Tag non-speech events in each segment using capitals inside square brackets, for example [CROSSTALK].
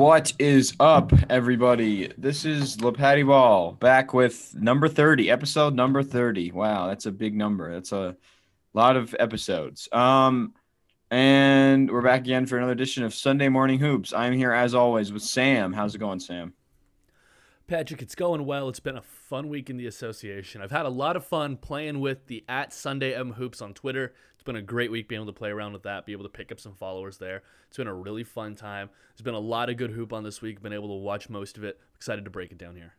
What is up, everybody? This is LePatty Ball back with number 30, episode number 30. Wow, that's a big number. That's a lot of episodes. Um, and we're back again for another edition of Sunday Morning Hoops. I'm here as always with Sam. How's it going, Sam? Patrick, it's going well. It's been a fun week in the association. I've had a lot of fun playing with the at Sunday M Hoops on Twitter. It's been a great week being able to play around with that, be able to pick up some followers there. It's been a really fun time. There's been a lot of good hoop on this week. Been able to watch most of it. Excited to break it down here.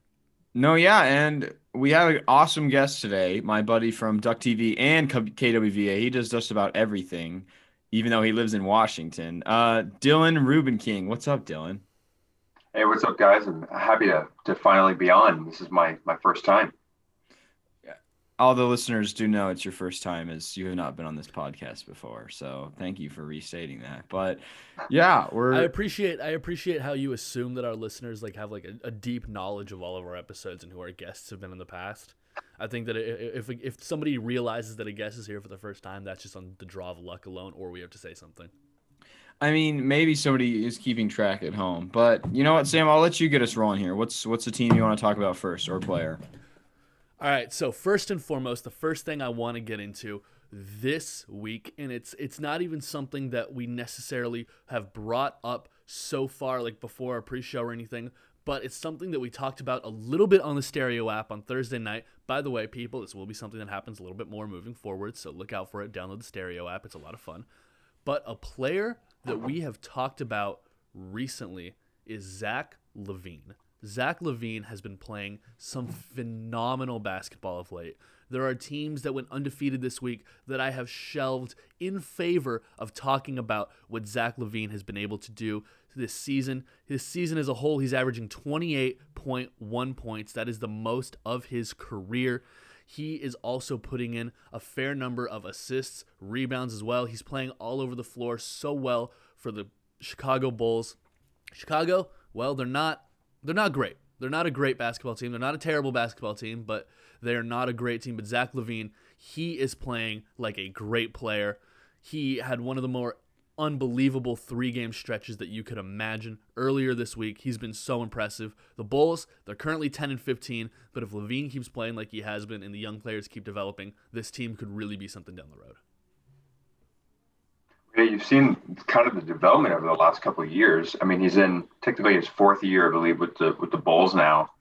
No, yeah, and we have an awesome guest today, my buddy from Duck TV and KWVA. He does just about everything, even though he lives in Washington. Uh, Dylan Reubenking, what's up, Dylan? Hey, what's up, guys? I'm happy to to finally be on. This is my my first time all the listeners do know it's your first time as you have not been on this podcast before so thank you for restating that but yeah we're i appreciate i appreciate how you assume that our listeners like have like a, a deep knowledge of all of our episodes and who our guests have been in the past i think that if if somebody realizes that a guest is here for the first time that's just on the draw of luck alone or we have to say something I mean, maybe somebody is keeping track at home, but you know what, Sam? I'll let you get us rolling here. What's what's the team you want to talk about first, or player? All right, so first and foremost, the first thing I want to get into this week, and it's it's not even something that we necessarily have brought up so far, like before our pre-show or anything, but it's something that we talked about a little bit on the stereo app on Thursday night. By the way, people, this will be something that happens a little bit more moving forward, so look out for it. Download the stereo app; it's a lot of fun. But a player that we have talked about recently is Zach LaVine. Zach LaVine has been playing some phenomenal basketball of late. There are teams that went undefeated this week that I have shelved in favor of talking about what Zach LaVine has been able to do this season. His season as a whole, he's averaging 28.1 points. That is the most of his career. He is also putting in a fair number of assists, rebounds as well. He's playing all over the floor so well for the Chicago Bulls. Chicago, well, they're not they're not great. They're not a great basketball team. They're not a terrible basketball team, but they're not a great team. But Zach LaVine, he is playing like a great player. He had one of the more unbelievable three game stretches that you could imagine earlier this week. He's been so impressive. The Bulls, they're currently 10 and 15, but if LaVine keeps playing like he has been and the young players keep developing, this team could really be something down the road. Yeah, you've seen kind of the development over the last couple of years. I mean, he's in technically his fourth year, I believe, with the with the Bulls now,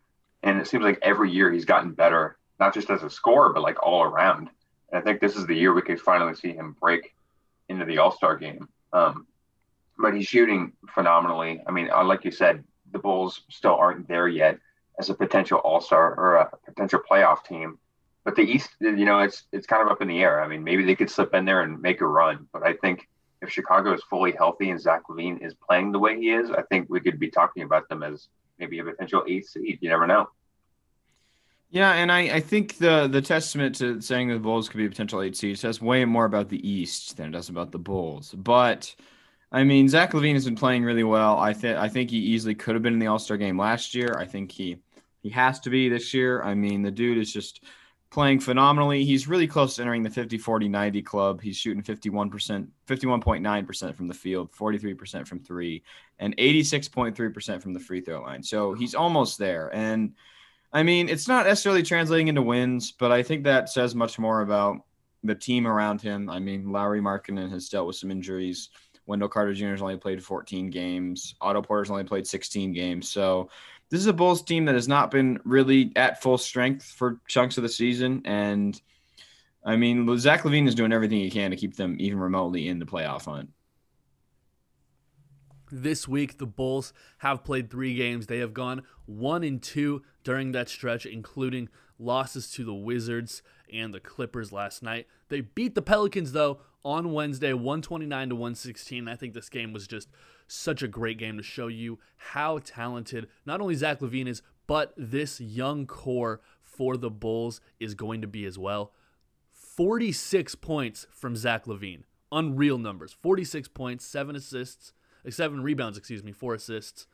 and it seems like every year he's gotten better, not just as a scorer, but like all around. And I think this is the year we could finally see him break into the All Star game. Um, but he's shooting phenomenally. I mean, uh, like you said, the Bulls still aren't there yet as a potential All Star or a potential playoff team. But the East, you know, it's it's kind of up in the air. I mean, maybe they could slip in there and make a run, but I think if Chicago is fully healthy and Zach LaVine is playing the way he is, I think we could be talking about them as maybe a potential eighth seed. You never know. Yeah, and I, I think the the testament to saying the Bulls could be a potential eight seed says way more about the East than it does about the Bulls. But I mean, Zach LaVine has been playing really well. I think I think he easily could have been in the All Star game last year. I think he he has to be this year. I mean, the dude is just playing phenomenally. He's really close to entering the 50 40 90 club. He's shooting 51%, 51.9% from the field, 43% from three, and 86.3% from the free throw line. So he's almost there. And I mean, it's not necessarily translating into wins, but I think that says much more about the team around him. I mean, Lauri Markkanen has dealt with some injuries. Wendell Carter Jr. has only played 14 games. Otto Porter's only played 16 games. So this is a Bulls team that has not been really at full strength for chunks of the season. And I mean, Zach LaVine is doing everything he can to keep them even remotely in the playoff hunt. This week, the Bulls have played three games. They have gone one and two during that stretch, including losses to the Wizards and the Clippers last night. They beat the Pelicans, though, on Wednesday, 129 to 116. I think this game was just such a great game to show you how talented not only Zach LaVine is, but this young core for the Bulls is going to be as well. 46 points from Zach LaVine. Unreal numbers. 46 points, seven assists, uh, seven rebounds, excuse me, four assists.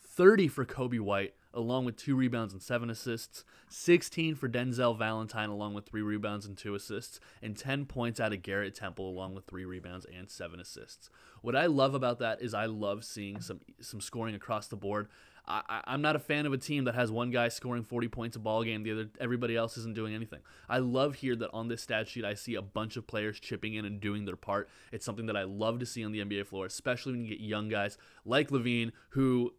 30 for Coby White. Along with two rebounds and seven assists, 16 for Denzel Valentine, along with three rebounds and two assists, and 10 points out of Garrett Temple, along with three rebounds and seven assists. What I love about that is I love seeing some some scoring across the board. I, am not a fan of a team that has one guy scoring 40 points a ball game, the other everybody else isn't doing anything. I love here that on this stat sheet I see a bunch of players chipping in and doing their part. It's something that I love to see on the NBA floor, especially when you get young guys like LaVine, who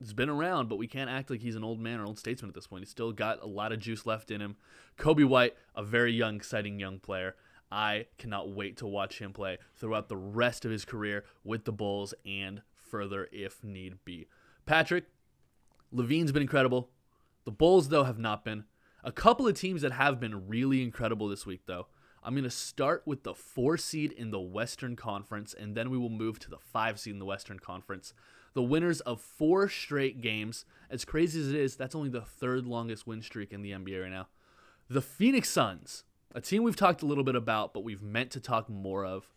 has been around, but we can't act like he's an old man or old statesman at this point. He's still got a lot of juice left in him. Coby White, a very young, exciting young player. I cannot wait to watch him play throughout the rest of his career with the Bulls and further if need be. Patrick, LaVine's been incredible. The Bulls, though, have not been. A couple of teams that have been really incredible this week, though. I'm going to start with the four seed in the Western Conference, and then we will move to the five seed in the Western Conference. The winners of four straight games. As crazy as it is, that's only the third longest win streak in the NBA right now. The Phoenix Suns, a team we've talked a little bit about, but we've meant to talk more of.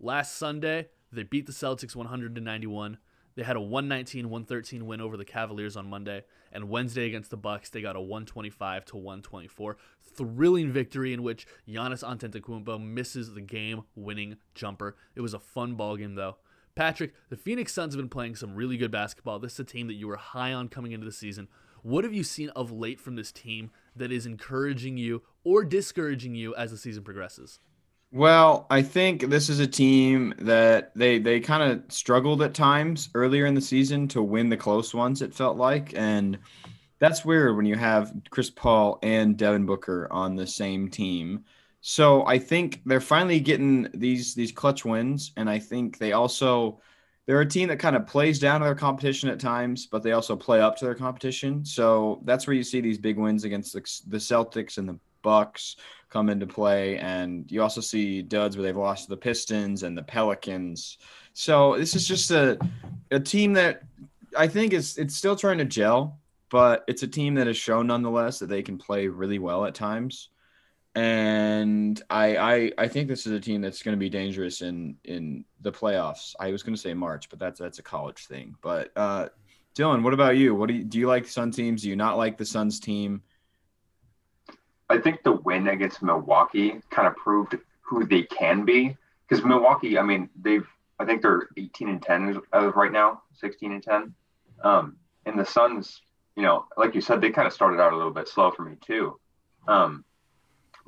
Last Sunday, they beat the Celtics 100 to 91. They had a 119-113 win over the Cavaliers on Monday, and Wednesday against the Bucks, they got a 125 to 124 thrilling victory in which Giannis Antetokounmpo misses the game-winning jumper. It was a fun ball game though. Patrick, the Phoenix Suns have been playing some really good basketball. This is a team that you were high on coming into the season. What have you seen of late from this team that is encouraging you or discouraging you as the season progresses? Well, I think this is a team that they they kind of struggled at times earlier in the season to win the close ones. It felt like, and that's weird when you have Chris Paul and Devin Booker on the same team. So I think they're finally getting these these clutch wins, and I think they also they're a team that kind of plays down to their competition at times, but they also play up to their competition. So that's where you see these big wins against the, the Celtics and the Bucks come into play, and you also see duds where they've lost to the Pistons and the Pelicans. So this is just a a team that I think is it's still trying to gel, but it's a team that has shown nonetheless that they can play really well at times. And I I, I think this is a team that's going to be dangerous in in the playoffs. I was going to say March, but that's that's a college thing. But uh, Dylan, what about you? What do you do? You like Sun teams? Do you not like the Suns team? I think the win against Milwaukee kind of proved who they can be because Milwaukee, I mean, they've I think they're 18 and 10 as of right now, 16 and 10. Um, and the Suns, you know, like you said, they kind of started out a little bit slow for me too. Um,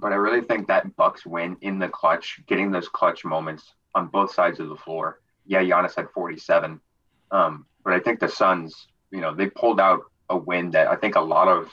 but I really think that Bucks win in the clutch, getting those clutch moments on both sides of the floor. Yeah, Giannis had 47, um, but I think the Suns, you know, they pulled out a win that I think a lot of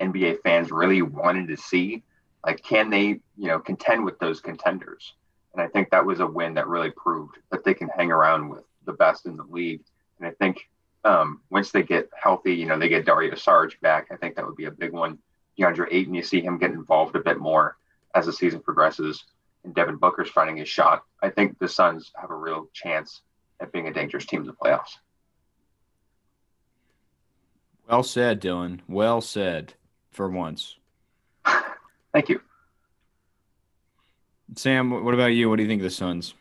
NBA fans really wanted to see. Like, can they, you know, contend with those contenders? And I think that was a win that really proved that they can hang around with the best in the league. And I think um, once they get healthy, you know, they get Dario Saric back. I think that would be a big one. DeAndre Ayton, you see him get involved a bit more as the season progresses, and Devin Booker's finding his shot. I think the Suns have a real chance at being a dangerous team in the playoffs. Well said, Dylan. Well said for once. [LAUGHS] Thank you. Sam, what about you? What do you think of the Suns?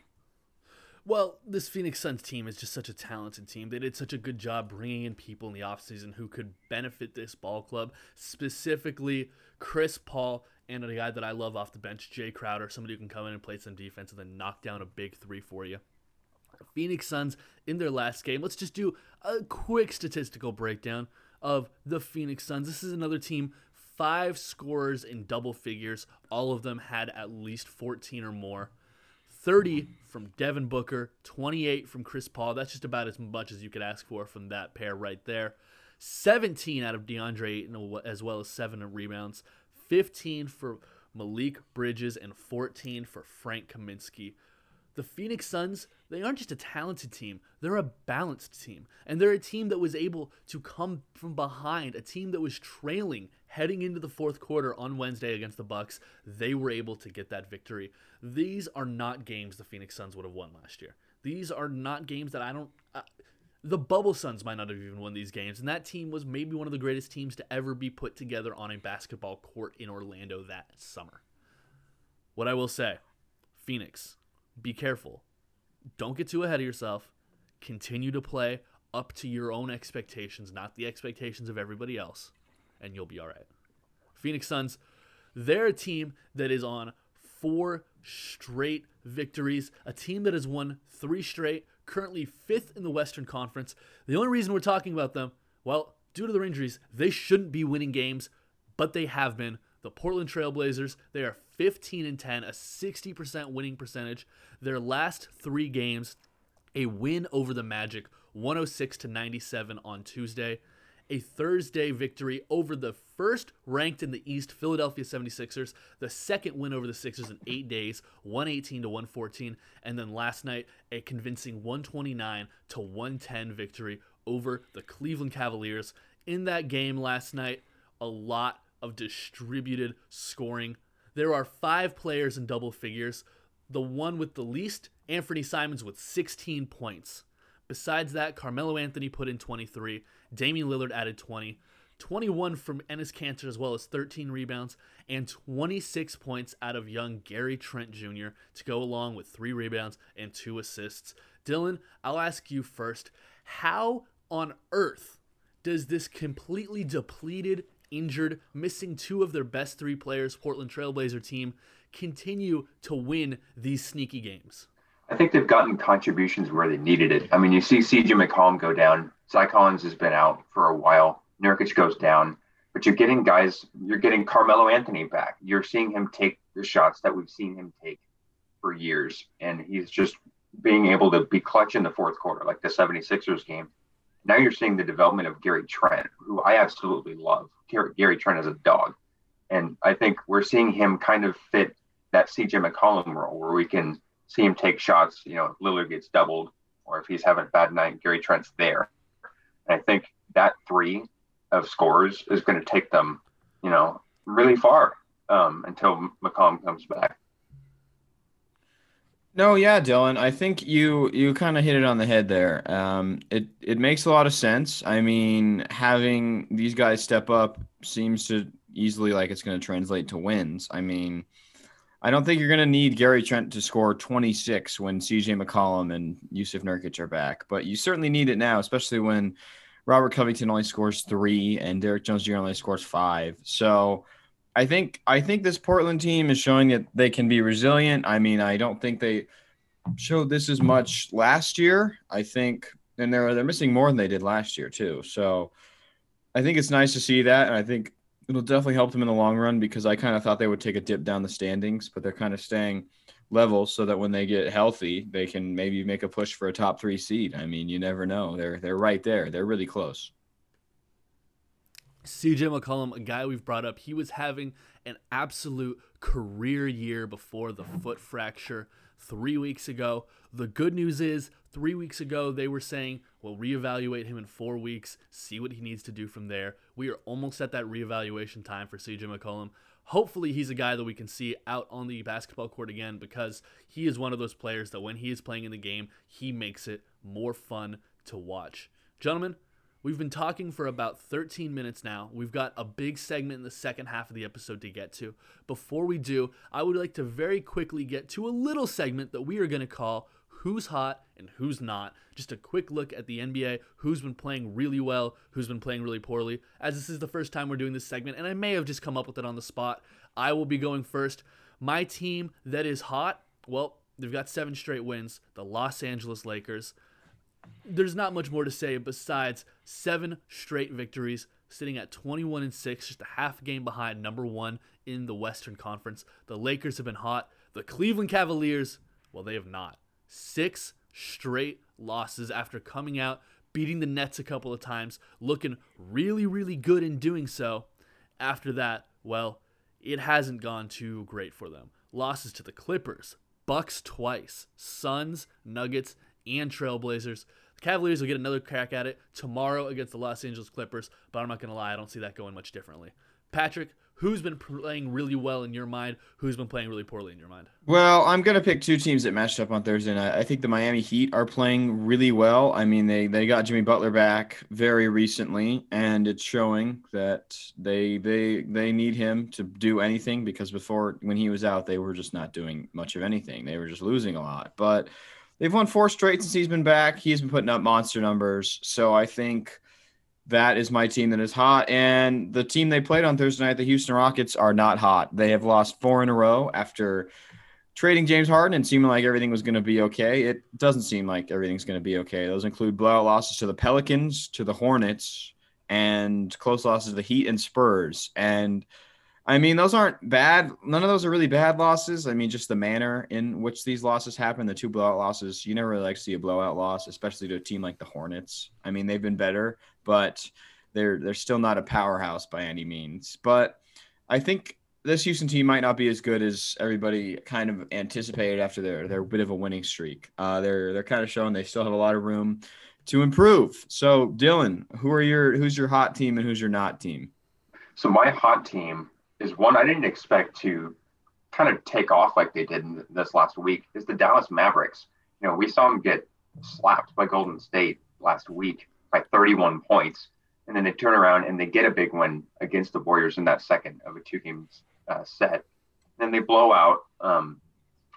Well, this Phoenix Suns team is just such a talented team. They did such a good job bringing in people in the offseason who could benefit this ball club, specifically Chris Paul and a guy that I love off the bench, Jay Crowder, somebody who can come in and play some defense and then knock down a big three for you. Phoenix Suns in their last game. Let's just do a quick statistical breakdown of the Phoenix Suns. This is another team, five scorers in double figures. All of them had at least 14 or more. 30 from Devin Booker, 28 from Chris Paul. That's just about as much as you could ask for from that pair right there. 17 out of DeAndre Ayton, as well as seven rebounds. 15 for Mikal Bridges, and 14 for Frank Kaminsky. The Phoenix Suns, they aren't just a talented team, they're a balanced team. And they're a team that was able to come from behind, a team that was trailing heading into the fourth quarter on Wednesday against the Bucks. They were able to get that victory. These are not games the Phoenix Suns would have won last year. These are not games that I don't uh, the Bubble Suns might not have even won these games, and that team was maybe one of the greatest teams to ever be put together on a basketball court in Orlando that summer. What I will say, Phoenix, be careful. Don't get too ahead of yourself. Continue to play up to your own expectations, not the expectations of everybody else, and you'll be all right. Phoenix Suns, they're a team that is on four straight victories, a team that has won three straight, currently fifth in the Western Conference. The only reason we're talking about them, well, due to their injuries, they shouldn't be winning games, but they have been. The Portland Trailblazers, they are 15 and 10, a 60% winning percentage. Their last three games, a win over the Magic, 106 to 97 on Tuesday. A Thursday victory over the first ranked in the East Philadelphia 76ers, the second win over the Sixers in 8 days, 118 to 114, and then last night a convincing 129 to 110 victory over the Cleveland Cavaliers. In that game last night, a lot of distributed scoring. There are 5 players in double figures. The one with the least, Anthony Simons with 16 points. Besides that, Carmelo Anthony put in 23, Damian Lillard added 20, 21 from Enes Kanter as well as 13 rebounds, and 26 points out of young Gary Trent Jr. to go along with three rebounds and two assists. Dylan, I'll ask you first. How on earth does this completely depleted, injured, missing two of their best three players Portland Trailblazer team continue to win these sneaky games? I think they've gotten contributions where they needed it. I mean, you see CJ McCollum go down. Zach Collins has been out for a while. Nurkic goes down, but you're getting guys. You're getting Carmelo Anthony back. You're seeing him take the shots that we've seen him take for years, and he's just being able to be clutch in the fourth quarter, like the 76ers game. Now you're seeing the development of Gary Trent, who I absolutely love. Gary, Gary Trent is a dog, and I think we're seeing him kind of fit that CJ McCollum role where we can see him take shots. You know, if Lillard gets doubled, or if he's having a bad night, Gary Trent's there. And I think that three of scores is going to take them, you know, really far um, until McCollum comes back. No, yeah, Dylan. I think you you kind of hit it on the head there. Um, it it makes a lot of sense. I mean, having these guys step up seems to easily like it's going to translate to wins. I mean, I don't think you're going to need Gary Trent to score 26 when CJ McCollum and Jusuf Nurkic are back, but you certainly need it now, especially when Robert Covington only scores three and Derrick Jones Jr. only scores five. So I think I think this Portland team is showing that they can be resilient. I mean, I don't think they showed this as much last year. I think, and they're they're missing more than they did last year too. So I think it's nice to see that, and I think it'll definitely help them in the long run because I kind of thought they would take a dip down the standings, but they're kind of staying level so that when they get healthy, they can maybe make a push for a top three seed. I mean, you never know. They're they're right there. They're really close. CJ McCollum, a guy we've brought up, he was having an absolute career year before the foot fracture three weeks ago. The good news is, three weeks ago, they were saying, we'll reevaluate him in four weeks, see what he needs to do from there. We are almost at that reevaluation time for CJ McCollum. Hopefully, he's a guy that we can see out on the basketball court again because he is one of those players that when he is playing in the game, he makes it more fun to watch. Gentlemen, We've been talking for about 13 minutes now. We've got a big segment in the second half of the episode to get to. Before we do, I would like to very quickly get to a little segment that we are going to call Who's Hot and Who's Not. Just a quick look at the NBA, who's been playing really well, who's been playing really poorly. As this is the first time we're doing this segment, and I may have just come up with it on the spot, I will be going first. My team that is hot, well, they've got seven straight wins, the Los Angeles Lakers there's not much more to say besides seven straight victories, sitting at 21 and 6, just a half game behind number one in the Western Conference. The Lakers have been hot. The Cleveland Cavaliers, well, they have not. Six straight losses after coming out, beating the Nets a couple of times, looking really, really good in doing so. After that, well, it hasn't gone too great for them. Losses to the Clippers, Bucks twice, Suns, Nuggets, and Trailblazers. The Cavaliers will get another crack at it tomorrow against the Los Angeles Clippers, but I'm not going to lie, I don't see that going much differently. Patrick, who's been playing really well in your mind? Who's been playing really poorly in your mind? Well, I'm going to pick two teams that matched up on Thursday night. I think the Miami Heat are playing really well. I mean, they they got Jimmy Butler back very recently, and it's showing that they they they need him to do anything because before when he was out, they were just not doing much of anything. They were just losing a lot, but they've won four straight since he's been back. He's been putting up monster numbers. So I think that is my team that is hot. And the team they played on Thursday night, the Houston Rockets, are not hot. They have lost four in a row after trading James Harden and seeming like everything was going to be okay. It doesn't seem like everything's going to be okay. Those include blowout losses to the Pelicans, to the Hornets, and close losses to the Heat and Spurs. And I mean, those aren't bad. None of those are really bad losses. I mean, just the manner in which these losses happen, the two blowout losses, you never really like to see a blowout loss, especially to a team like the Hornets. I mean, they've been better, but they're they're still not a powerhouse by any means. But I think this Houston team might not be as good as everybody kind of anticipated after their their bit of a winning streak. Uh, they're they're kind of showing they still have a lot of room to improve. So, Dylan, who are your who's your hot team and who's your not team? So my hot team is one I didn't expect to kind of take off like they did in this last week. Is the Dallas Mavericks? You know, we saw them get slapped by Golden State last week by 31 points, and then they turn around and they get a big win against the Warriors in that second of a two games uh, set. Then they blow out, um,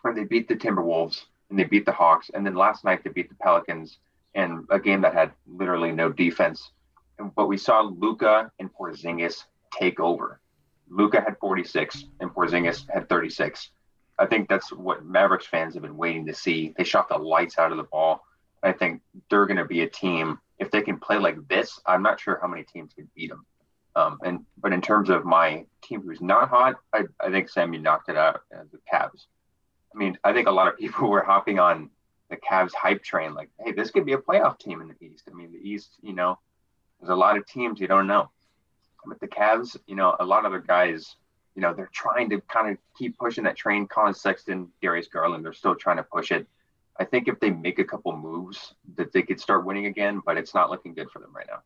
and they beat the Timberwolves and they beat the Hawks, and then last night they beat the Pelicans in a game that had literally no defense. But we saw Luka and Porzingis take over. Luka had 46 and Porzingis had 36. I think that's what Mavericks fans have been waiting to see. They shot the lights out of the ball. I think they're going to be a team if they can play like this. I'm not sure how many teams can beat them. Um, and but in terms of my team who's not hot, I, I think Sammy knocked it out. Uh, the Cavs. I mean, I think a lot of people [LAUGHS] were hopping on the Cavs hype train, like, hey, this could be a playoff team in the East. I mean, the East, you know, there's a lot of teams you don't know. But the Cavs, you know, a lot of their guys, you know, they're trying to kind of keep pushing that train. Collin Sexton, Darius Garland, they're still trying to push it. I think if they make a couple moves, that they could start winning again, but it's not looking good for them right now.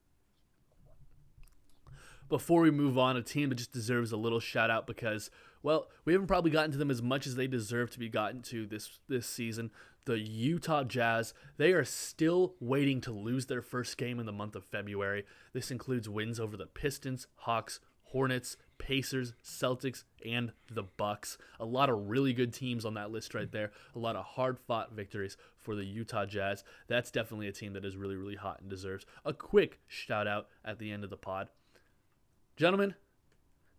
Before we move on, a team that just deserves a little shout out because, well, we haven't probably gotten to them as much as they deserve to be gotten to this this season the Utah Jazz. They are still waiting to lose their first game in the month of February. This includes wins over the Pistons, Hawks, Hornets, Pacers, Celtics, and the Bucks. A lot of really good teams on that list right there. A lot of hard-fought victories for the Utah Jazz. That's definitely a team that is really, really hot and deserves a quick shout out at the end of the pod. Gentlemen,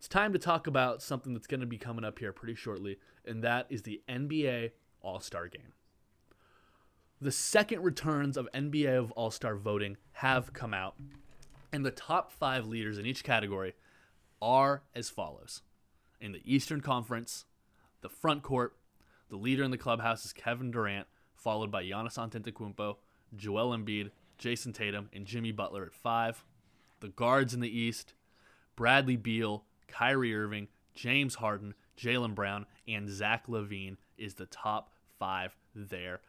it's time to talk about something that's going to be coming up here pretty shortly, and that is the NBA All Star Game. The second returns of NBA of All Star voting have come out, and the top five leaders in each category are as follows. In the Eastern Conference, the front court, the leader in the clubhouse is Kevin Durant, followed by Giannis Antetokounmpo, Joel Embiid, Jayson Tatum, and Jimmy Butler at five. The guards in the East, Bradley Beal, Kyrie Irving, James Harden, Jaylen Brown, and Zach LaVine is the top five there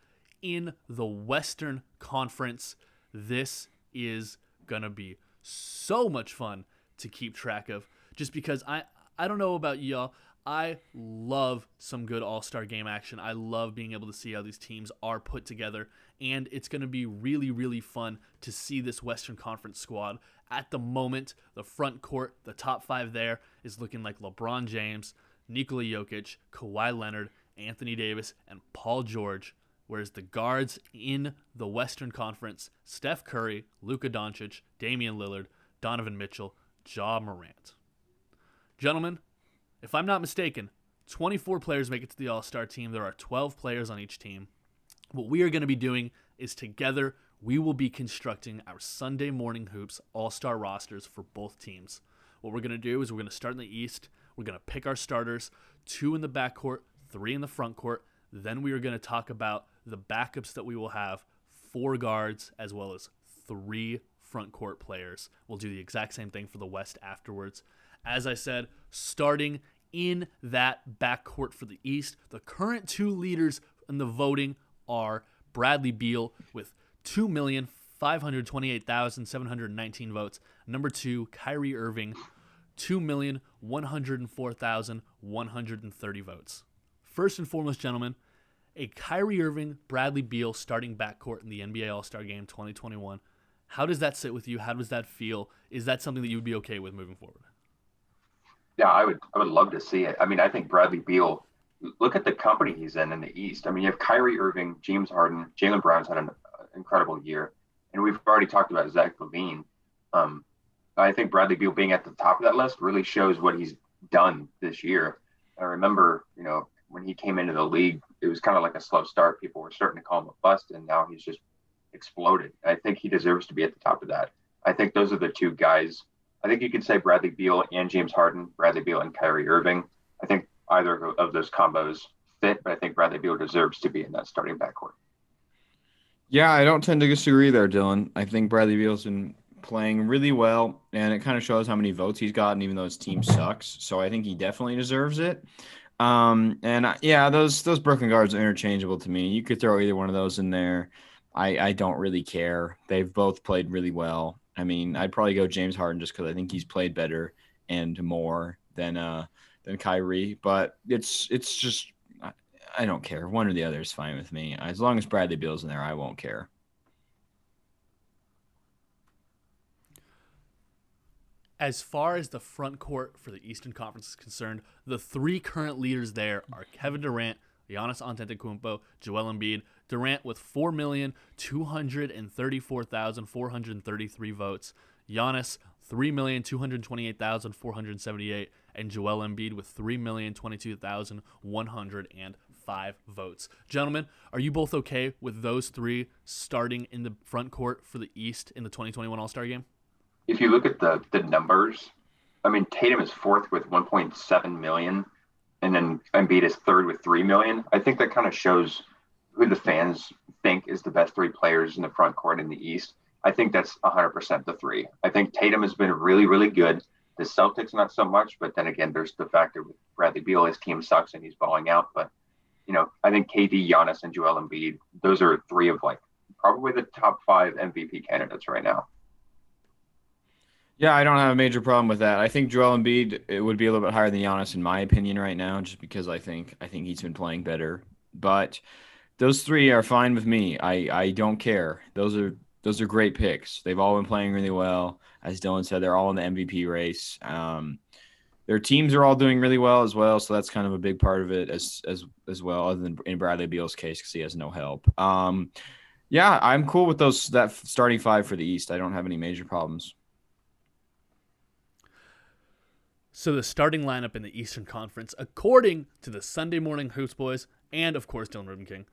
in the Western Conference. This is going to be so much fun to keep track of just because I I don't know about y'all. I love some good All Star game action. I love being able to see how these teams are put together, and it's going to be really, really fun to see this Western Conference squad. At the moment, the front court, the top five there, is looking like LeBron James, Nikola Jokic, Kawhi Leonard, Anthony Davis, and Paul George whereas the guards in the Western Conference, Steph Curry, Luka Doncic, Damian Lillard, Donovan Mitchell, Ja Morant. Gentlemen, if I'm not mistaken, 24 players make it to the All Star team. There are 12 players on each team. What we are going to be doing is together, we will be constructing our Sunday morning hoops All Star rosters for both teams. What we're going to do is we're going to start in the East. We're going to pick our starters two in the backcourt, three in the front court. Then we are going to talk about the backups that we will have four guards as well as three front court players. We'll do the exact same thing for the West afterwards. As I said, starting in that backcourt for the East, the current two leaders in the voting are Bradley Beal with 2,528,719 votes. Number two, Kyrie Irving, 2,104,130 votes. First and foremost, gentlemen, a Kyrie Irving, Bradley Beal starting backcourt in the NBA All Star Game 2021. How does that sit with you? How does that feel? Is that something that you would be okay with moving forward? Yeah, I would. I would love to see it. I mean, I think Bradley Beal look at the company he's in in the East. I mean, you have Kyrie Irving, James Harden, Jaylen Brown's had an uh, incredible year, and we've already talked about Zach LaVine. Um, I think Bradley Beal being at the top of that list really shows what he's done this year. I remember, you know, when he came into the league, it was kind of like a slow start. People were starting to call him a bust, and now he's just exploded. I think he deserves to be at the top of that. I think those are the two guys. I think you could say Bradley Beal and James Harden, Bradley Beal and Kyrie Irving. I think either of those combos fit, but I think Bradley Beal deserves to be in that starting backcourt. Yeah, I don't tend to disagree there, Dylan. I think Bradley Beal's been playing really well, and it kind of shows how many votes he's gotten, even though his team sucks. So I think he definitely deserves it. Um, and I, yeah, those those Brooklyn guards are interchangeable to me. You could throw either one of those in there. I I don't really care. They've both played really well. I mean, I'd probably go James Harden just because I think he's played better and more than uh than Kyrie. But it's it's just I, I don't care. One or the other is fine with me. As long as Bradley Beal's in there, I won't care. As far as the front court for the Eastern Conference is concerned, the three current leaders there are Kevin Durant, Giannis Antetokounmpo, Joel Embiid. Durant with 4,234,433 votes. Giannis 3,228,478 and Joel Embiid with 3,022,105 votes. Gentlemen, are you both okay with those three starting in the front court for the East in the 2021 All-Star game? if you look at the the numbers, I mean Tatum is fourth with 1.7 million, and then Embiid is third with three million. I think that kind of shows who the fans think is the best three players in the front court in the East. I think that's 100% the three. I think Tatum has been really, really good. The Celtics, not so much. But then again, there's the factor with Bradley Beal. His team sucks and he's balling out. But, you know, I think KD, Giannis, and Joel Embiid, those are three of like probably the top five MVP candidates right now. Yeah, I don't have a major problem with that. I think Joel Embiid it would be a little bit higher than Giannis in my opinion right now, just because I think I think he's been playing better. But those three are fine with me. I I don't care. Those are those are great picks. They've all been playing really well. As Dylan said, they're all in the MVP race. Um, their teams are all doing really well as well, so that's kind of a big part of it as as as well. Other than in Bradley Beal's case, because he has no help. Um, yeah, I'm cool with those that starting five for the East. I don't have any major problems. So the starting lineup in the Eastern Conference, according to the Sunday Morning Hoops boys, and of course Dylan Reubenking,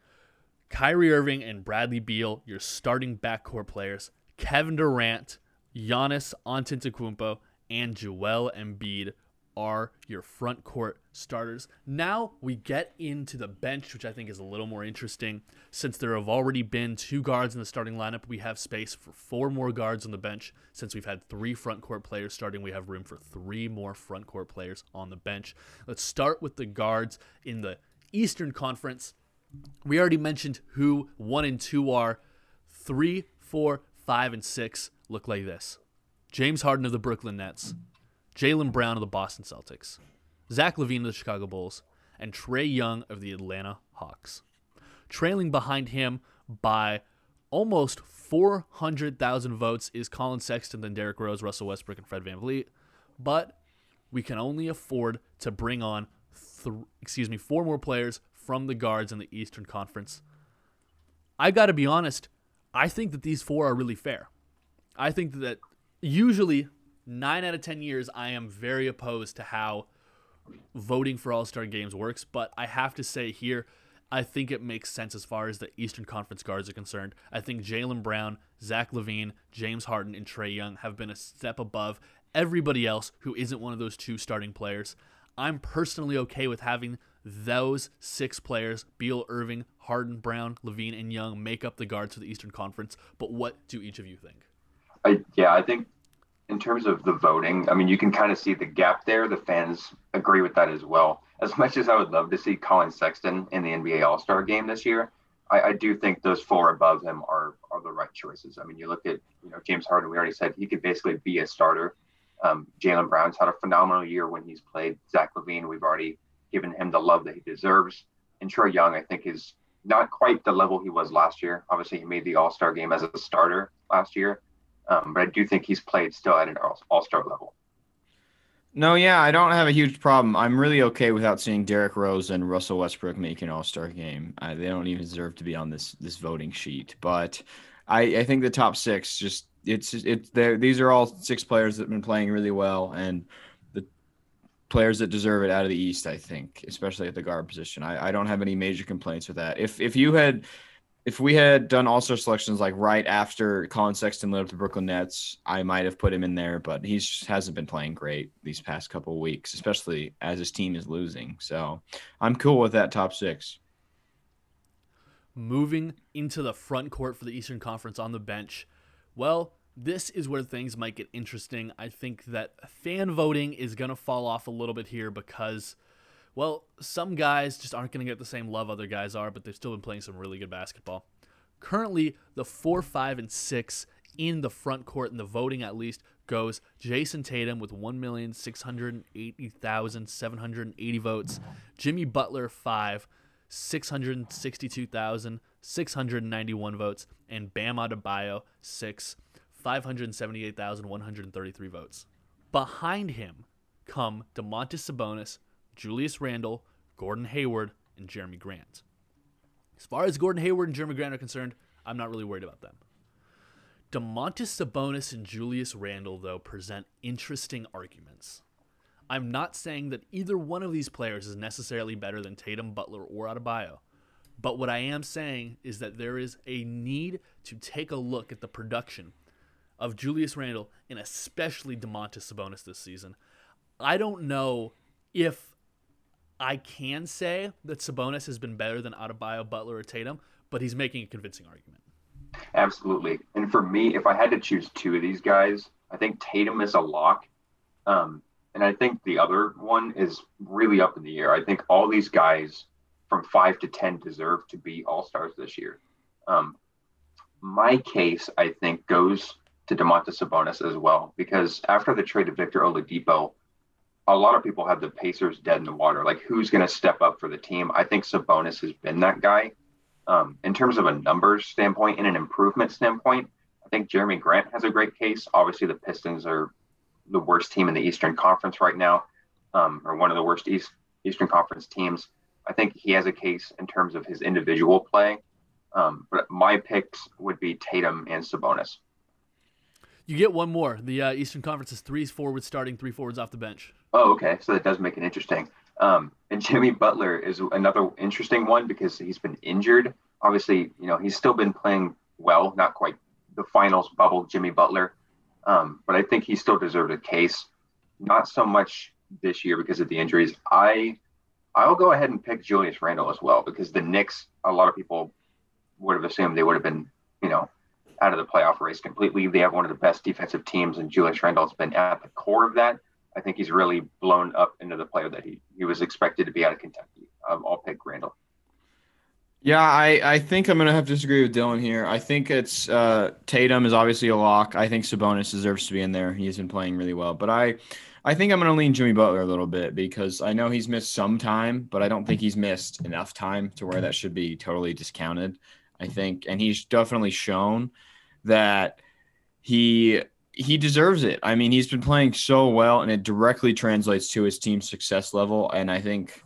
Kyrie Irving and Bradley Beal, your starting backcourt players. Kevin Durant, Giannis Antetokounmpo, and Joel Embiid are your front court starters. Now we get into the bench, which I think is a little more interesting. Since there have already been two guards in the starting lineup, we have space for four more guards on the bench. Since we've had three front court players starting, we have room for three more front court players on the bench. Let's start with the guards in the Eastern Conference. We already mentioned who one and two are. Three, four, five, and six look like this James Harden of the Brooklyn Nets. Jaylen Brown of the Boston Celtics, Zach LaVine of the Chicago Bulls, and Trae Young of the Atlanta Hawks. Trailing behind him by almost 400,000 votes is Collin Sexton, then Derrick Rose, Russell Westbrook, and Fred Van VanVleet. But we can only afford to bring on, th- excuse me, four more players from the guards in the Eastern Conference. I got to be honest, I think that these four are really fair. I think that usually nine out of 10 years, I am very opposed to how voting for All Star games works. But I have to say here, I think it makes sense as far as the Eastern Conference guards are concerned. I think Jaylen Brown, Zach LaVine, James Harden, and Trae Young have been a step above everybody else who isn't one of those two starting players. I'm personally okay with having those six players, Beal, Irving, Harden, Brown, LaVine, and Young, make up the guards for the Eastern Conference. But what do each of you think? I, yeah, I think in terms of the voting, I mean, you can kind of see the gap there. The fans agree with that as well. As much as I would love to see Collin Sexton in the NBA All Star game this year, I, I, do think those four above him are are the right choices. I mean, you look at you know James Harden. We already said he could basically be a starter. Um, Jaylen Brown's had a phenomenal year when he's played. Zach LaVine, we've already given him the love that he deserves. And Trae Young, I think, is not quite the level he was last year. Obviously, he made the All Star game as a starter last year, um, but I do think he's played still at an all star level. No, yeah, I don't have a huge problem. I'm really okay without seeing Derrick Rose and Russell Westbrook make an All Star game. I, they don't even deserve to be on this this voting sheet. But I, I think the top six just it's it's there. These are all six players that have been playing really well, and players that deserve it out of the East. I think, especially at the guard position. I, I don't have any major complaints with that. If if you had if we had done all star selections like right after Collin Sexton led up the Brooklyn Nets, I might have put him in there, but he hasn't been playing great these past couple weeks, especially as his team is losing. So I'm cool with that top six. Moving into the front court for the Eastern Conference on the bench. Well, this is where things might get interesting. I think that fan voting is going to fall off a little bit here because well, some guys just aren't going to get the same love other guys are, but they've still been playing some really good basketball. Currently, the 4, 5, and 6 in the front court, in the voting at least, goes Jayson Tatum with 1,680,780 votes, Jimmy Butler 5, 662,691 votes, and Bam Adebayo 6, 578,133 votes. Behind him come Domantas Sabonis Julius Randle, Gordon Hayward, and Jerami Grant. As far as Gordon Hayward and Jerami Grant are concerned, I'm not really worried about them. Domantas Sabonis and Julius Randle, though, present interesting arguments. I'm not saying that either one of these players is necessarily better than Tatum, Butler, or Adebayo. But what I am saying is that there is a need to take a look at the production of Julius Randle and especially Domantas Sabonis this season. I don't know if I can say that Sabonis has been better than Adebayo, Butler, or Tatum, but he's making a convincing argument. Absolutely. And for me, if I had to choose two of these guys, I think Tatum is a lock. Um, and I think the other one is really up in the air. I think all these guys from five to 10 deserve to be all stars this year. Um, my case, I think, goes to Domantas Sabonis as well, because after the trade of Victor Oladipo, a lot of people have the Pacers dead in the water. Like, who's going to step up for the team? I think Sabonis has been that guy. Um, in terms of a numbers standpoint and an improvement standpoint, I think Jerami Grant has a great case. Obviously, the Pistons are the worst team in the Eastern Conference right now, um, or one of the worst East, Eastern Conference teams. I think he has a case in terms of his individual play. Um, but my picks would be Tatum and Sabonis. You get one more. The uh, Eastern Conference is three forwards starting, three forwards off the bench. Oh, okay. So that does make it interesting. Um, and Jimmy Butler is another interesting one because he's been injured. Obviously, you know, he's still been playing well, not quite the finals bubble Jimmy Butler. Um, but I think he still deserved a case. Not so much this year because of the injuries. I I'll go ahead and pick Julius Randle as well because the Knicks, a lot of people would have assumed they would have been, you know, out of the playoff race completely. They have one of the best defensive teams, and Julius Randle's been at the core of that. I think he's really blown up into the player that he, he was expected to be out of Kentucky. Um, I'll pick Randle. Yeah, I, I think I'm going to have to disagree with Dylan here. I think it's uh, Tatum is obviously a lock. I think Sabonis deserves to be in there. He's been playing really well. But I, I think I'm going to lean Jimmy Butler a little bit because I know he's missed some time, but I don't think he's missed enough time to where that should be totally discounted. I think, and he's definitely shown – that he he deserves it. I mean, he's been playing so well, and it directly translates to his team's success level. And I think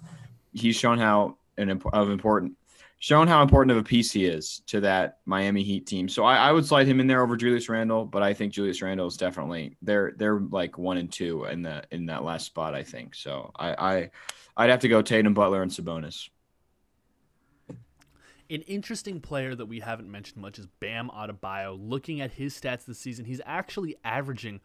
he's shown how an of important shown how important of a piece he is to that Miami Heat team. So I, I, would slide him in there over Julius Randle, but I think Julius Randle is definitely they're they're like one and two in the in that last spot. I think so. I, I I'd have to go Tatum, Butler, and Sabonis. An interesting player that we haven't mentioned much is Bam Adebayo. Looking at his stats this season, he's actually averaging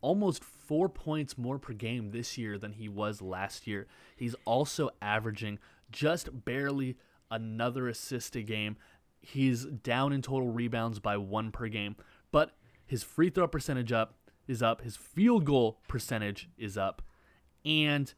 almost four points more per game this year than he was last year. He's also averaging just barely another assist a game. He's down in total rebounds by one per game, but his free throw percentage up is up, his field goal percentage is up, and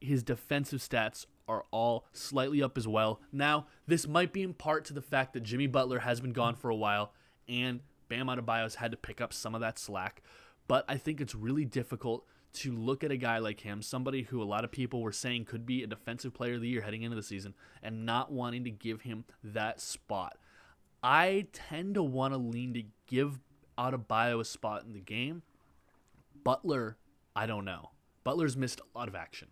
his defensive stats are all slightly up as well. Now, this might be in part to the fact that Jimmy Butler has been gone for a while and Bam Adebayo has had to pick up some of that slack. But I think it's really difficult to look at a guy like him, somebody who a lot of people were saying could be a defensive player of the year heading into the season, and not wanting to give him that spot. I tend to want to lean to give Adebayo a spot in the game. Butler, I don't know Butler's missed a lot of action.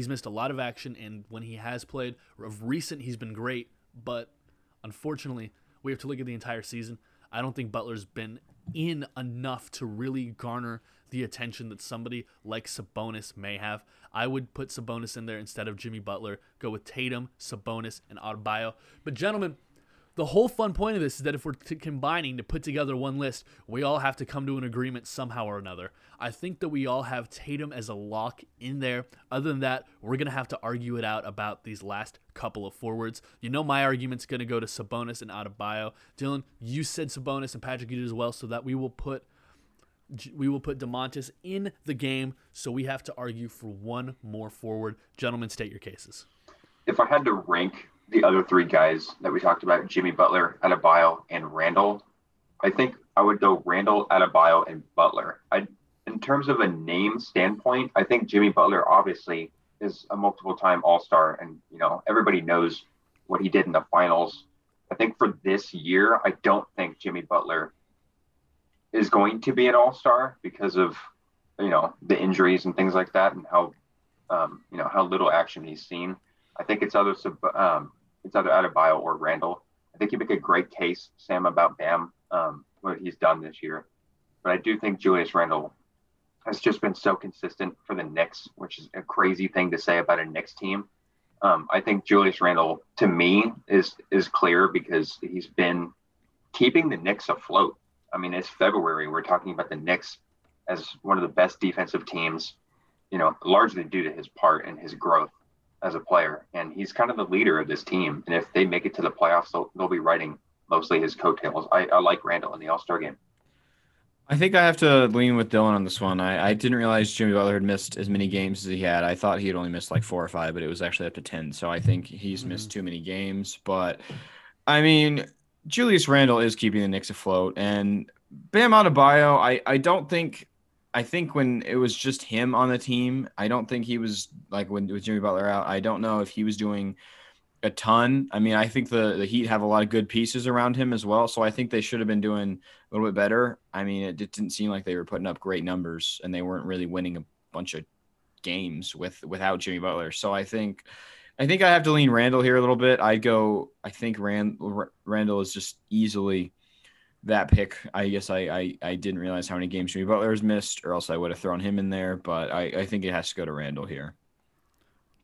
He's missed a lot of action, and when he has played, of recent, he's been great. But unfortunately, we have to look at the entire season. I don't think Butler's been in enough to really garner the attention that somebody like Sabonis may have. I would put Sabonis in there instead of Jimmy Butler. Go with Tatum, Sabonis, and Adebayo. But gentlemen, the whole fun point of this is that if we're t- combining to put together one list, we all have to come to an agreement somehow or another. I think that we all have Tatum as a lock in there. Other than that, we're going to have to argue it out about these last couple of forwards. You know, my argument's going to go to Sabonis and Adebayo. Dylan, you said Sabonis and Patrick, you did as well, so that we will put we will put Domantas in the game. So we have to argue for one more forward. Gentlemen, state your cases. If I had to rank the other three guys that we talked about, Jimmy Butler, Adebayo, and Randle. I think I would go Randle, Adebayo, and Butler. I, in terms of a name standpoint, I think Jimmy Butler obviously is a multiple-time All-Star, and you know everybody knows what he did in the finals. I think for this year, I don't think Jimmy Butler is going to be an All-Star because of you know the injuries and things like that, and how um, you know how little action he's seen. I think it's either um, it's either Adebayo or Randle. I think you make a great case, Sam, about Bam, um, what he's done this year. But I do think Julius Randle has just been so consistent for the Knicks, which is a crazy thing to say about a Knicks team. Um, I think Julius Randle, to me, is is clear because he's been keeping the Knicks afloat. I mean, it's February. We're talking about the Knicks as one of the best defensive teams, you know, largely due to his part and his growth as a player, and he's kind of the leader of this team. And if they make it to the playoffs, they'll, they'll be riding mostly his coattails. I, I like Randle in the All Star game. I think I have to lean with Dylan on this one. I, I didn't realize Jimmy Butler had missed as many games as he had. I thought he had only missed like four or five, but it was actually up to 10. So I think he's mm-hmm. missed too many games. But I mean, Julius Randle is keeping the Knicks afloat. And Bam Adebayo, I, I don't think I think when it was just him on the team, I don't think he was like when with Jimmy Butler out. I don't know if he was doing a ton. I mean, I think the the Heat have a lot of good pieces around him as well, so I think they should have been doing a little bit better. I mean, it didn't seem like they were putting up great numbers, and they weren't really winning a bunch of games with without Jimmy Butler. So I think I think I have to lean Randle here a little bit. I'd go. I think Rand, Randle is just easily that pick, I guess I, I, I didn't realize how many games Jimmy Butler's missed, or else I would have thrown him in there. But I, I think it has to go to Randle here.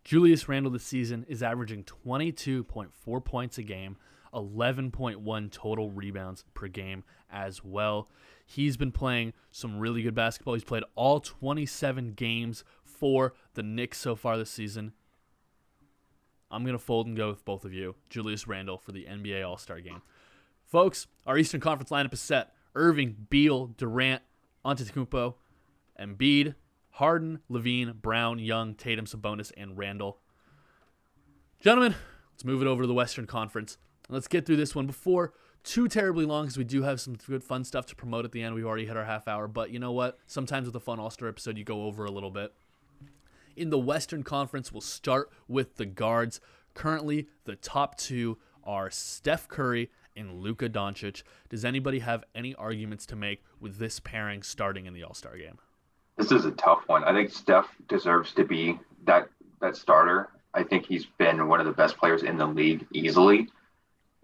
Julius Randle this season is averaging 22.4 points a game, 11.1 total rebounds per game as well. He's been playing some really good basketball. He's played all 27 games for the Knicks so far this season. I'm going to fold and go with both of you. Julius Randle for the NBA All Star game. Folks, our Eastern Conference lineup is set. Irving, Beal, Durant, Antetokounmpo, Embiid, Harden, LaVine, Brown, Young, Tatum, Sabonis, and Randle. Gentlemen, let's move it over to the Western Conference. Let's get through this one before too terribly long because we do have some good fun stuff to promote at the end. We've already hit our half hour, but you know what? Sometimes with a fun All Star episode, you go over a little bit. In the Western Conference, we'll start with the guards. Currently, the top two are Steph Curry and Luka Doncic. Does anybody have any arguments to make with this pairing starting in the All Star game? This is a tough one. I think Steph deserves to be that that starter. I think he's been one of the best players in the league easily.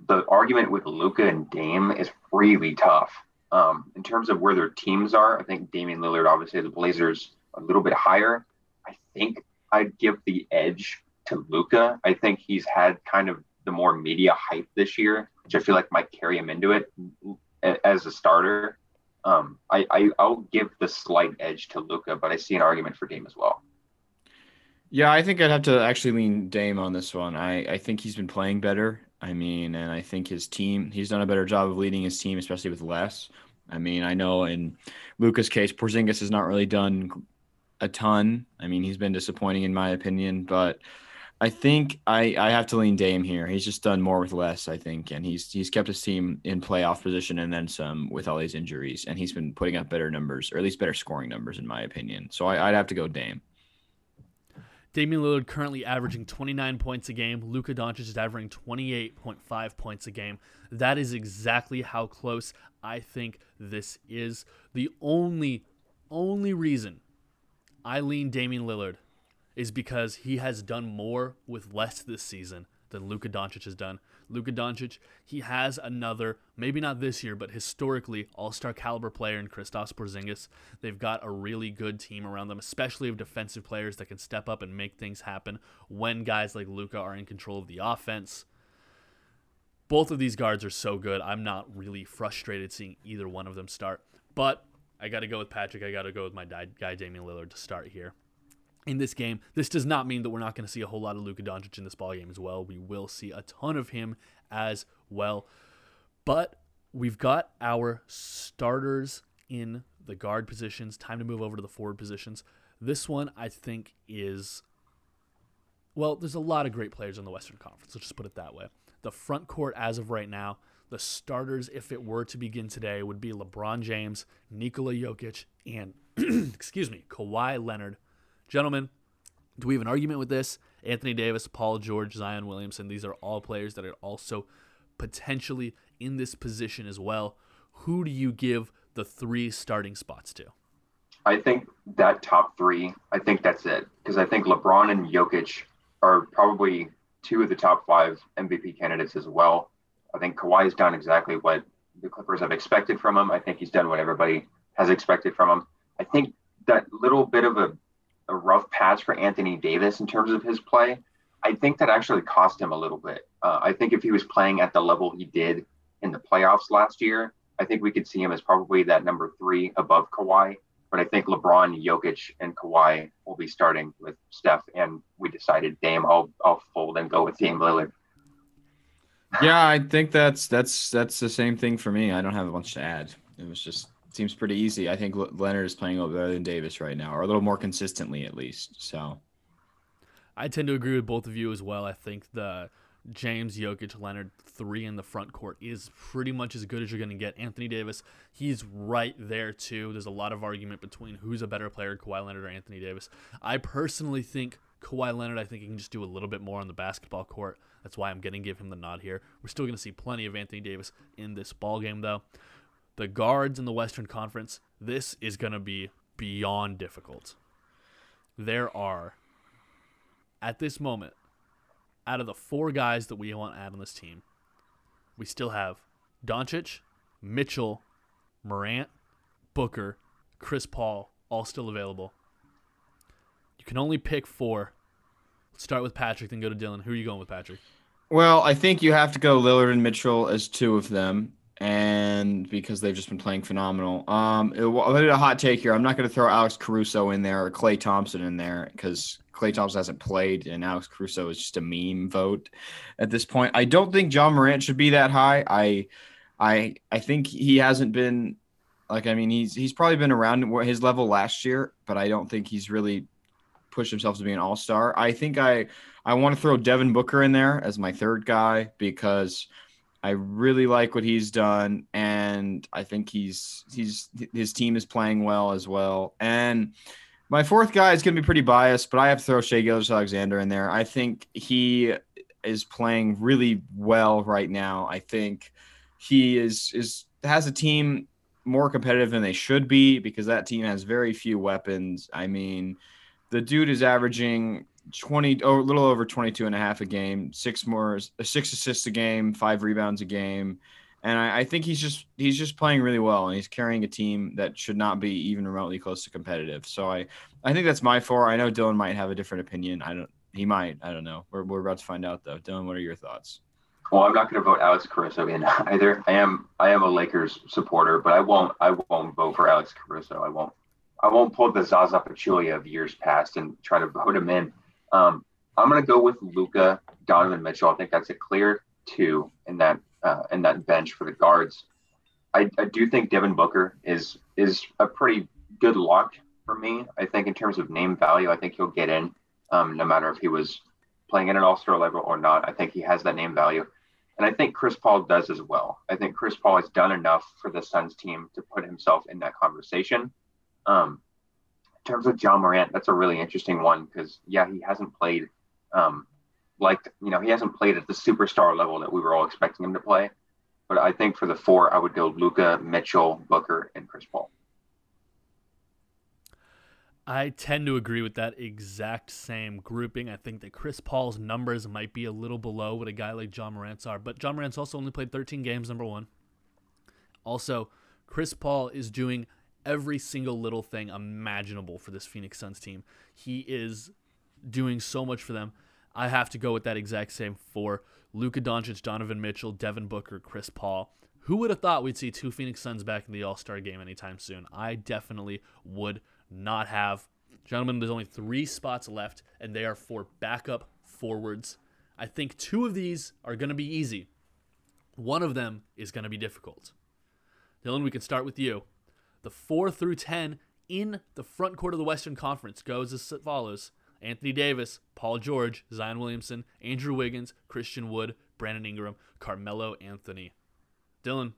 The argument with Luka and Dame is really tough. Um, in terms of where their teams are, I think Damian Lillard, obviously the Blazers, a little bit higher. I think I'd give the edge to Luka. I think he's had kind of the more media hype this year, which I feel like might carry him into it as a starter. Um, I, I I'll give the slight edge to Luka, but I see an argument for Dame as well. Yeah, I think I'd have to actually lean Dame on this one. I, I think he's been playing better. I mean, and I think his team, he's done a better job of leading his team, especially with less. I mean, I know in Luka's case, Porzingis has not really done a ton. I mean, he's been disappointing in my opinion, but I think I, I have to lean Dame here. He's just done more with less, I think, and he's he's kept his team in playoff position and then some with all these injuries, and he's been putting up better numbers, or at least better scoring numbers, in my opinion. So I, would have to go Dame. Damian Lillard currently averaging 29 points a game. Luka Doncic is averaging 28.5 points a game. That is exactly how close I think this is. The only only reason I lean Damian Lillard is because he has done more with less this season than Luka Doncic has done. Luka Doncic, he has another, maybe not this year, but historically all-star caliber player in Kristaps Porzingis. They've got a really good team around them, especially of defensive players that can step up and make things happen when guys like Luka are in control of the offense. Both of these guards are so good. I'm not really frustrated seeing either one of them start. But I got to go with Patrick. I got to go with my guy Damian Lillard to start here in this game. This does not mean that we're not going to see a whole lot of Luka Doncic in this ball game as well. We will see a ton of him as well. But we've got our starters in the guard positions. Time to move over to the forward positions. This one I think is well, there's a lot of great players in the Western Conference. Let's just put it that way. The front court as of right now, the starters if it were to begin today would be LeBron James, Nikola Jokic, and [CLEARS THROAT] excuse me, Kawhi Leonard Gentlemen, do we have an argument with this? Anthony Davis, Paul George, Zion Williamson, these are all players that are also potentially in this position as well. Who do you give the three starting spots to? I think that top three, I think that's it. Because I think LeBron and Jokic are probably two of the top five MVP candidates as well. I think Kawhi's done exactly what the Clippers have expected from him. I think he's done what everybody has expected from him. I think that little bit of a a rough patch for Anthony Davis in terms of his play. I think that actually cost him a little bit. Uh, I think if he was playing at the level he did in the playoffs last year, I think we could see him as probably that number three above Kawhi. But I think LeBron, Jokic, and Kawhi will be starting with Steph. And we decided, damn, I'll I'll fold and go with Dame Lillard. Yeah, I think that's that's that's the same thing for me. I don't have much to add. It was just seems pretty easy. I think Leonard is playing a little better than Davis right now, or a little more consistently at least. So, I tend to agree with both of you as well. I think the James Jokic Leonard three in the front court is pretty much as good as you're going to get. Anthony Davis, he's right there too. There's a lot of argument between who's a better player, Kawhi Leonard or Anthony Davis. I personally think Kawhi Leonard. I think he can just do a little bit more on the basketball court. That's why I'm going to give him the nod here. We're still going to see plenty of Anthony Davis in this ball game though the guards in the Western Conference, this is going to be beyond difficult. There are, at this moment, out of the four guys that we want to add on this team, we still have Doncic, Mitchell, Morant, Booker, Chris Paul, all still available. You can only pick four. Start with Patrick, then go to Dylan. Who are you going with, Patrick? Well, I think you have to go Lillard and Mitchell as two of them and because they've just been playing phenomenal. Um, it, a hot take here. I'm not going to throw Alex Caruso in there or Klay Thompson in there because Klay Thompson hasn't played, and Alex Caruso is just a meme vote at this point. I don't think Ja Morant should be that high. I, I, I think he hasn't been like. I mean, he's he's probably been around his level last year, but I don't think he's really pushed himself to be an all star. I think I I want to throw Devin Booker in there as my third guy because I really like what he's done, and I think he's he's his team is playing well as well. And my fourth guy is going to be pretty biased, but I have to throw Shai Gilgeous-Alexander in there. I think he is playing really well right now. I think he is is has a team more competitive than they should be because that team has very few weapons. I mean, the dude is averaging 20 oh, a little over 22 and a half a game six more uh, six assists a game five rebounds a game. And I, I, think he's just he's just playing really well and he's carrying a team that should not be even remotely close to competitive. So i i think that's my four. I know dylan might have a different opinion. I don't he might i don't know. We're, we're about to find out though. Dylan what are your thoughts? Well i'm not going to vote alex caruso in [LAUGHS] either. I am i am a lakers supporter but i won't i won't vote for alex caruso. I won't i won't pull the zaza pachulia of years past and try to vote him in um, I'm going to go with Luka Donovan Mitchell. I think that's a clear two in that uh, in that bench for the guards. I, I do think Devin Booker is is a pretty good lock for me. I think in terms of name value, I think he'll get in, um, no matter if he was playing at an All Star level or not. I think he has that name value, and I think Chris Paul does as well. I think Chris Paul has done enough for the Suns team to put himself in that conversation. Um, in terms of Ja Morant, that's a really interesting one because yeah, he hasn't played um, like you know he hasn't played at the superstar level that we were all expecting him to play. But I think for the four, I would go Luka, Mitchell, Booker, and Chris Paul. I tend to agree with that exact same grouping. I think that Chris Paul's numbers might be a little below what a guy like Ja Morant's are, but Ja Morant's also only played 13 games, number one. Also, Chris Paul is doing every single little thing imaginable for this Phoenix Suns team. He is doing so much for them. I have to go with that exact same four Luka Doncic, Donovan Mitchell, Devin Booker, Chris Paul. Who would have thought we'd see two Phoenix Suns back in the All Star game anytime soon? I definitely would not have. Gentlemen, there's only three spots left, and they are for backup forwards. I think two of these are going to be easy. One of them is going to be difficult. Dylan, we can start with you. The 4 through 10 in the front court of the Western Conference goes as follows Anthony Davis, Paul George, Zion Williamson, Andrew Wiggins, Christian Wood, Brandon Ingram, Carmelo Anthony. Dylan,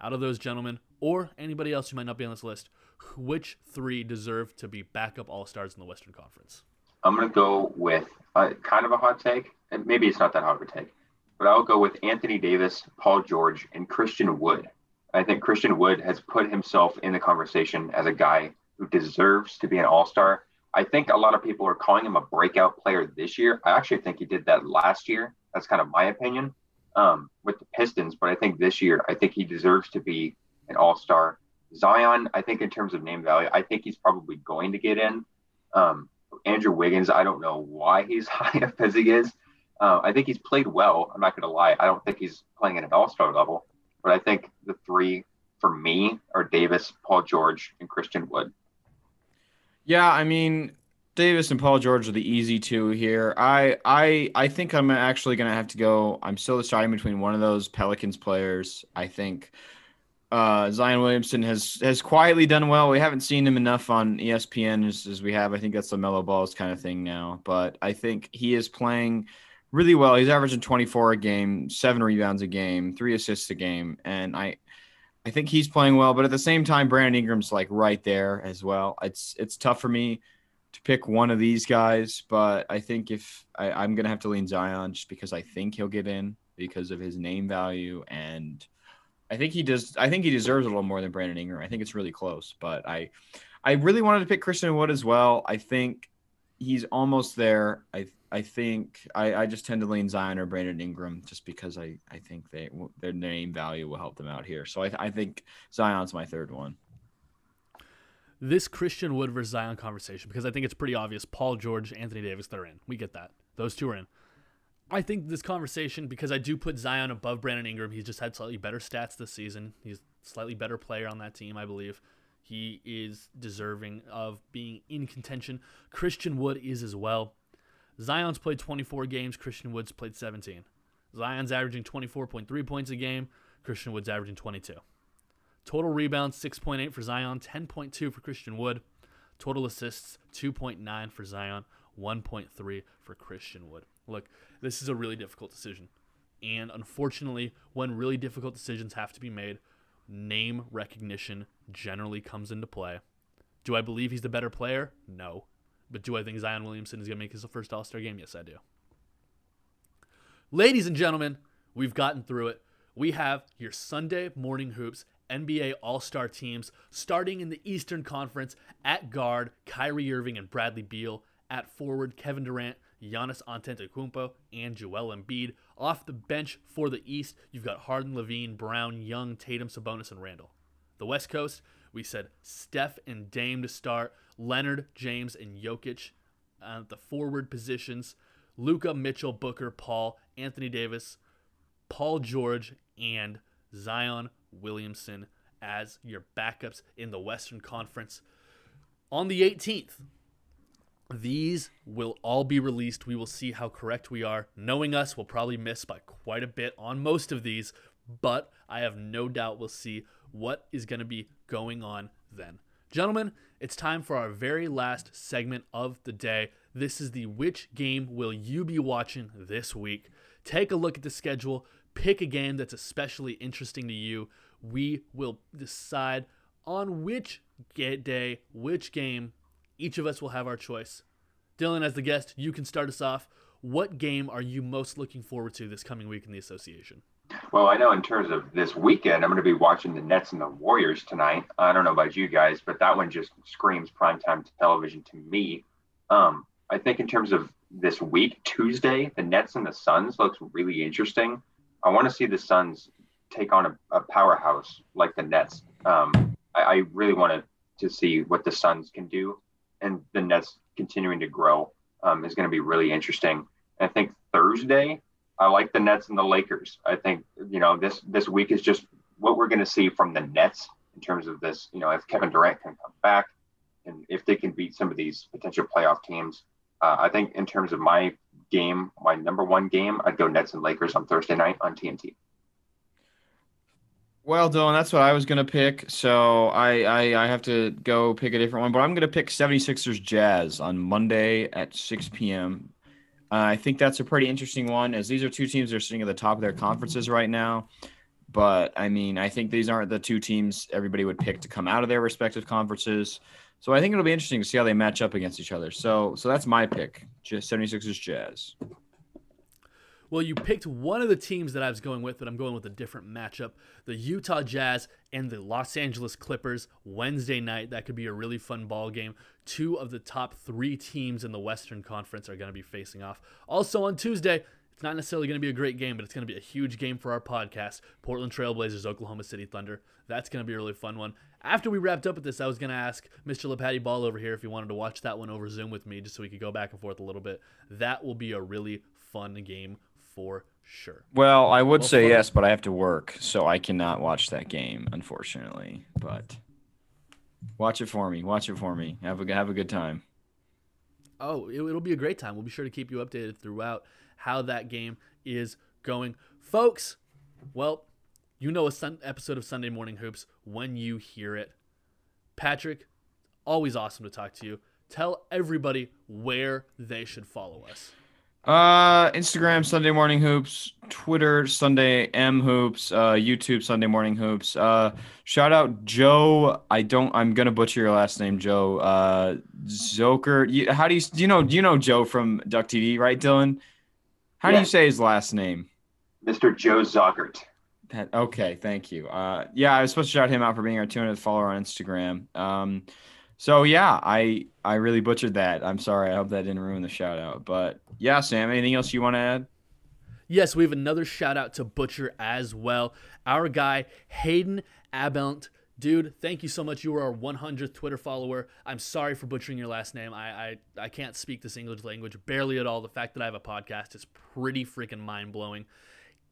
out of those gentlemen, or anybody else who might not be on this list, which three deserve to be backup All Stars in the Western Conference? I'm going to go with uh, kind of a hot take, and maybe it's not that hot of a take, but I'll go with Anthony Davis, Paul George, and Christian Wood. I think Christian Wood has put himself in the conversation as a guy who deserves to be an All Star. I think a lot of people are calling him a breakout player this year. I actually think he did that last year. That's kind of my opinion um, with the Pistons, but I think this year, I think he deserves to be an All Star. Zion, I think in terms of name value, I think he's probably going to get in. Um, Andrew Wiggins, I don't know why he's [LAUGHS] high up as he is. Uh, I think he's played well. I'm not going to lie. I don't think he's playing at an all star level, but I think the three for me are Davis, Paul George, and Christian Wood. Yeah, I mean, Davis and Paul George are the easy two here. I I I think I'm actually gonna have to go. I'm still deciding between one of those Pelicans players. I think uh, Zion Williamson has has quietly done well. We haven't seen him enough on ESPN as, as we have. I think that's the mellow balls kind of thing now. But I think he is playing really well. He's averaging 24 a game, seven rebounds a game, three assists a game, and I I think he's playing well. But at the same time, Brandon Ingram's like right there as well. It's it's tough for me to pick one of these guys, but I think if I, I'm gonna have to lean Zion just because I think he'll get in because of his name value and I think he does. I think he deserves a little more than Brandon Ingram. I think it's really close, but I, I really wanted to pick Christian Wood as well. I think he's almost there. I I think I, I just tend to lean Zion or Brandon Ingram just because I I think they their name value will help them out here. So I I think Zion's my third one. This Christian Wood versus Zion conversation because I think it's pretty obvious. Paul George, Anthony Davis, they're in. We get that. Those two are in. I think this conversation, because I do put Zion above Brandon Ingram, he's just had slightly better stats this season. He's slightly better player on that team, I believe. He is deserving of being in contention. Christian Wood is as well. Zion's played 24 games, Christian Wood's played 17. Zion's averaging 24.3 points a game, Christian Wood's averaging 22. Total rebounds 6.8 for Zion, 10.2 for Christian Wood. Total assists 2.9 for Zion, 1.3 for Christian Wood. Look, this is a really difficult decision. And unfortunately, when really difficult decisions have to be made, name recognition generally comes into play. Do I believe he's the better player? No. But do I think Zion Williamson is going to make his first All Star game? Yes, I do. Ladies and gentlemen, we've gotten through it. We have your Sunday morning hoops NBA All Star teams starting in the Eastern Conference at guard, Kyrie Irving and Bradley Beal, at forward, Kevin Durant, Giannis Antetokounmpo, and Joel Embiid. Off the bench for the East, you've got Harden, LaVine, Brown, Young, Tatum, Sabonis, and Randle. The West Coast, we said Steph and Dame to start, Leonard, James, and Jokic at the forward positions, Luka, Mitchell, Booker, Paul, Anthony Davis, Paul George, and Zion Williamson as your backups in the Western Conference. On the 18th, these will all be released. We will see how correct we are. Knowing us, we'll probably miss by quite a bit on most of these, but I have no doubt we'll see what is going to be going on then. Gentlemen, it's time for our very last segment of the day. This is the which game will you be watching this week? Take a look at the schedule, pick a game that's especially interesting to you. We will decide on which day, which game each of us will have our choice. Dylan, as the guest, you can start us off. What game are you most looking forward to this coming week in the association? Well, I know in terms of this weekend, I'm going to be watching the Nets and the Warriors tonight. I don't know about you guys, but that one just screams primetime television to me. Um, I think in terms of this week, Tuesday, the Nets and the Suns looks really interesting. I want to see the Suns take on a, a powerhouse like the Nets. Um, I, I, really want to, see what the Suns can do, and the Nets continuing to grow um, is going to be really interesting. I think Thursday, I like the Nets and the Lakers. I think you know this this week is just what we're going to see from the Nets in terms of this. You know, if Kevin Durant can come back, and if they can beat some of these potential playoff teams, uh, I think in terms of my game, my number one game, I'd go Nets and Lakers on Thursday night on TNT. Well, Dylan, that's what I was going to pick. So I, I, I have to go pick a different one, but I'm going to pick 76ers Jazz on Monday at 6 p.m. Uh, I think that's a pretty interesting one, as these are two teams that are sitting at the top of their conferences right now. But I mean, I think these aren't the two teams everybody would pick to come out of their respective conferences. So I think it'll be interesting to see how they match up against each other. So so that's my pick. Just 76ers Jazz. Well, you picked one of the teams that I was going with, but I'm going with a different matchup. The Utah Jazz and the Los Angeles Clippers Wednesday night. That could be a really fun ball game. Two of the top three teams in the Western Conference are going to be facing off. Also on Tuesday, it's not necessarily going to be a great game, but it's going to be a huge game for our podcast. Portland Trailblazers, Oklahoma City Thunder. That's going to be a really fun one. After we wrapped up with this, I was going to ask Mr. LePatty Ball over here if he wanted to watch that one over Zoom with me, just so we could go back and forth a little bit. That will be a really fun game for sure. Well, I would well, say fun. yes, but I have to work, so I cannot watch that game, unfortunately. But watch it for me. Watch it for me. Have a have a good time. Oh, it, will be a great time. We'll be sure to keep you updated throughout how that game is going, folks. Well, you know a sun- episode of Sunday Morning Hoops when you hear it. Patrick, always awesome to talk to you. Tell everybody where they should follow us. Uh, Instagram Sunday Morning Hoops, Twitter Sunday M Hoops, uh, YouTube Sunday Morning Hoops. Uh, shout out Joe. I don't. I'm gonna butcher your last name, Joe. Uh, Zoker. You, how do you do you know? Do you know Joe from Duck TV, right, Dylan? How do you say his last name? Mr. Joe Zockert. That, okay, thank you. Uh, yeah, I was supposed to shout him out for being our 200th follower on Instagram. Um, so yeah, I I really butchered that. I'm sorry. I hope that didn't ruin the shout out. But yeah, Sam, anything else you want to add? Yes, we have another shout out to Butcher as well. Our guy Hayden Abelt. Dude, thank you so much. You are our 100th Twitter follower. I'm sorry for butchering your last name. I, I, I can't speak this English language barely at all. The fact that I have a podcast is pretty freaking mind blowing.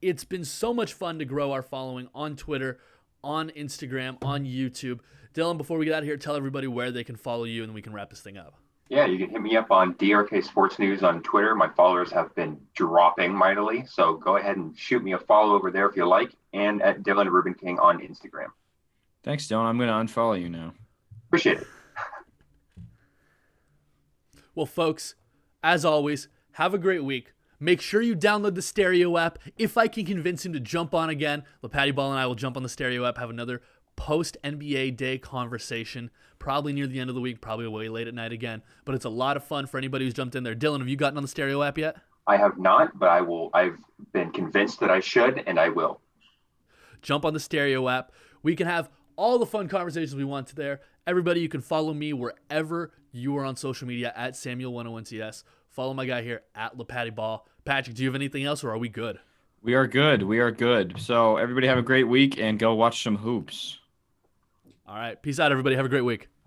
It's been so much fun to grow our following on Twitter, on Instagram, on YouTube. Dylan, before we get out of here, tell everybody where they can follow you and we can wrap this thing up. Yeah, you can hit me up on DRK Sports News on Twitter. My followers have been dropping mightily, so go ahead and shoot me a follow over there if you like, and at Dylan Reubenking on Instagram. Thanks, Dylan. I'm going to unfollow you now. Appreciate it. well, folks, as always, have a great week. Make sure you download the Stereo app. If I can convince him to jump on again, LePatty Ball and I will jump on the Stereo app, have another post NBA day conversation, probably near the end of the week, probably way late at night again. But it's a lot of fun for anybody who's jumped in there. Dylan, have you gotten on the stereo app yet? I have not, but I will. I've been convinced that I should, and I will. Jump on the stereo app. We can have all the fun conversations we want there. Everybody, you can follow me wherever you are on social media at Samuel101CS. Follow my guy here at LePatty Ball. Patrick, do you have anything else, or are we good? We are good. We are good. So everybody have a great week and go watch some hoops. All right. Peace out, everybody. Have a great week.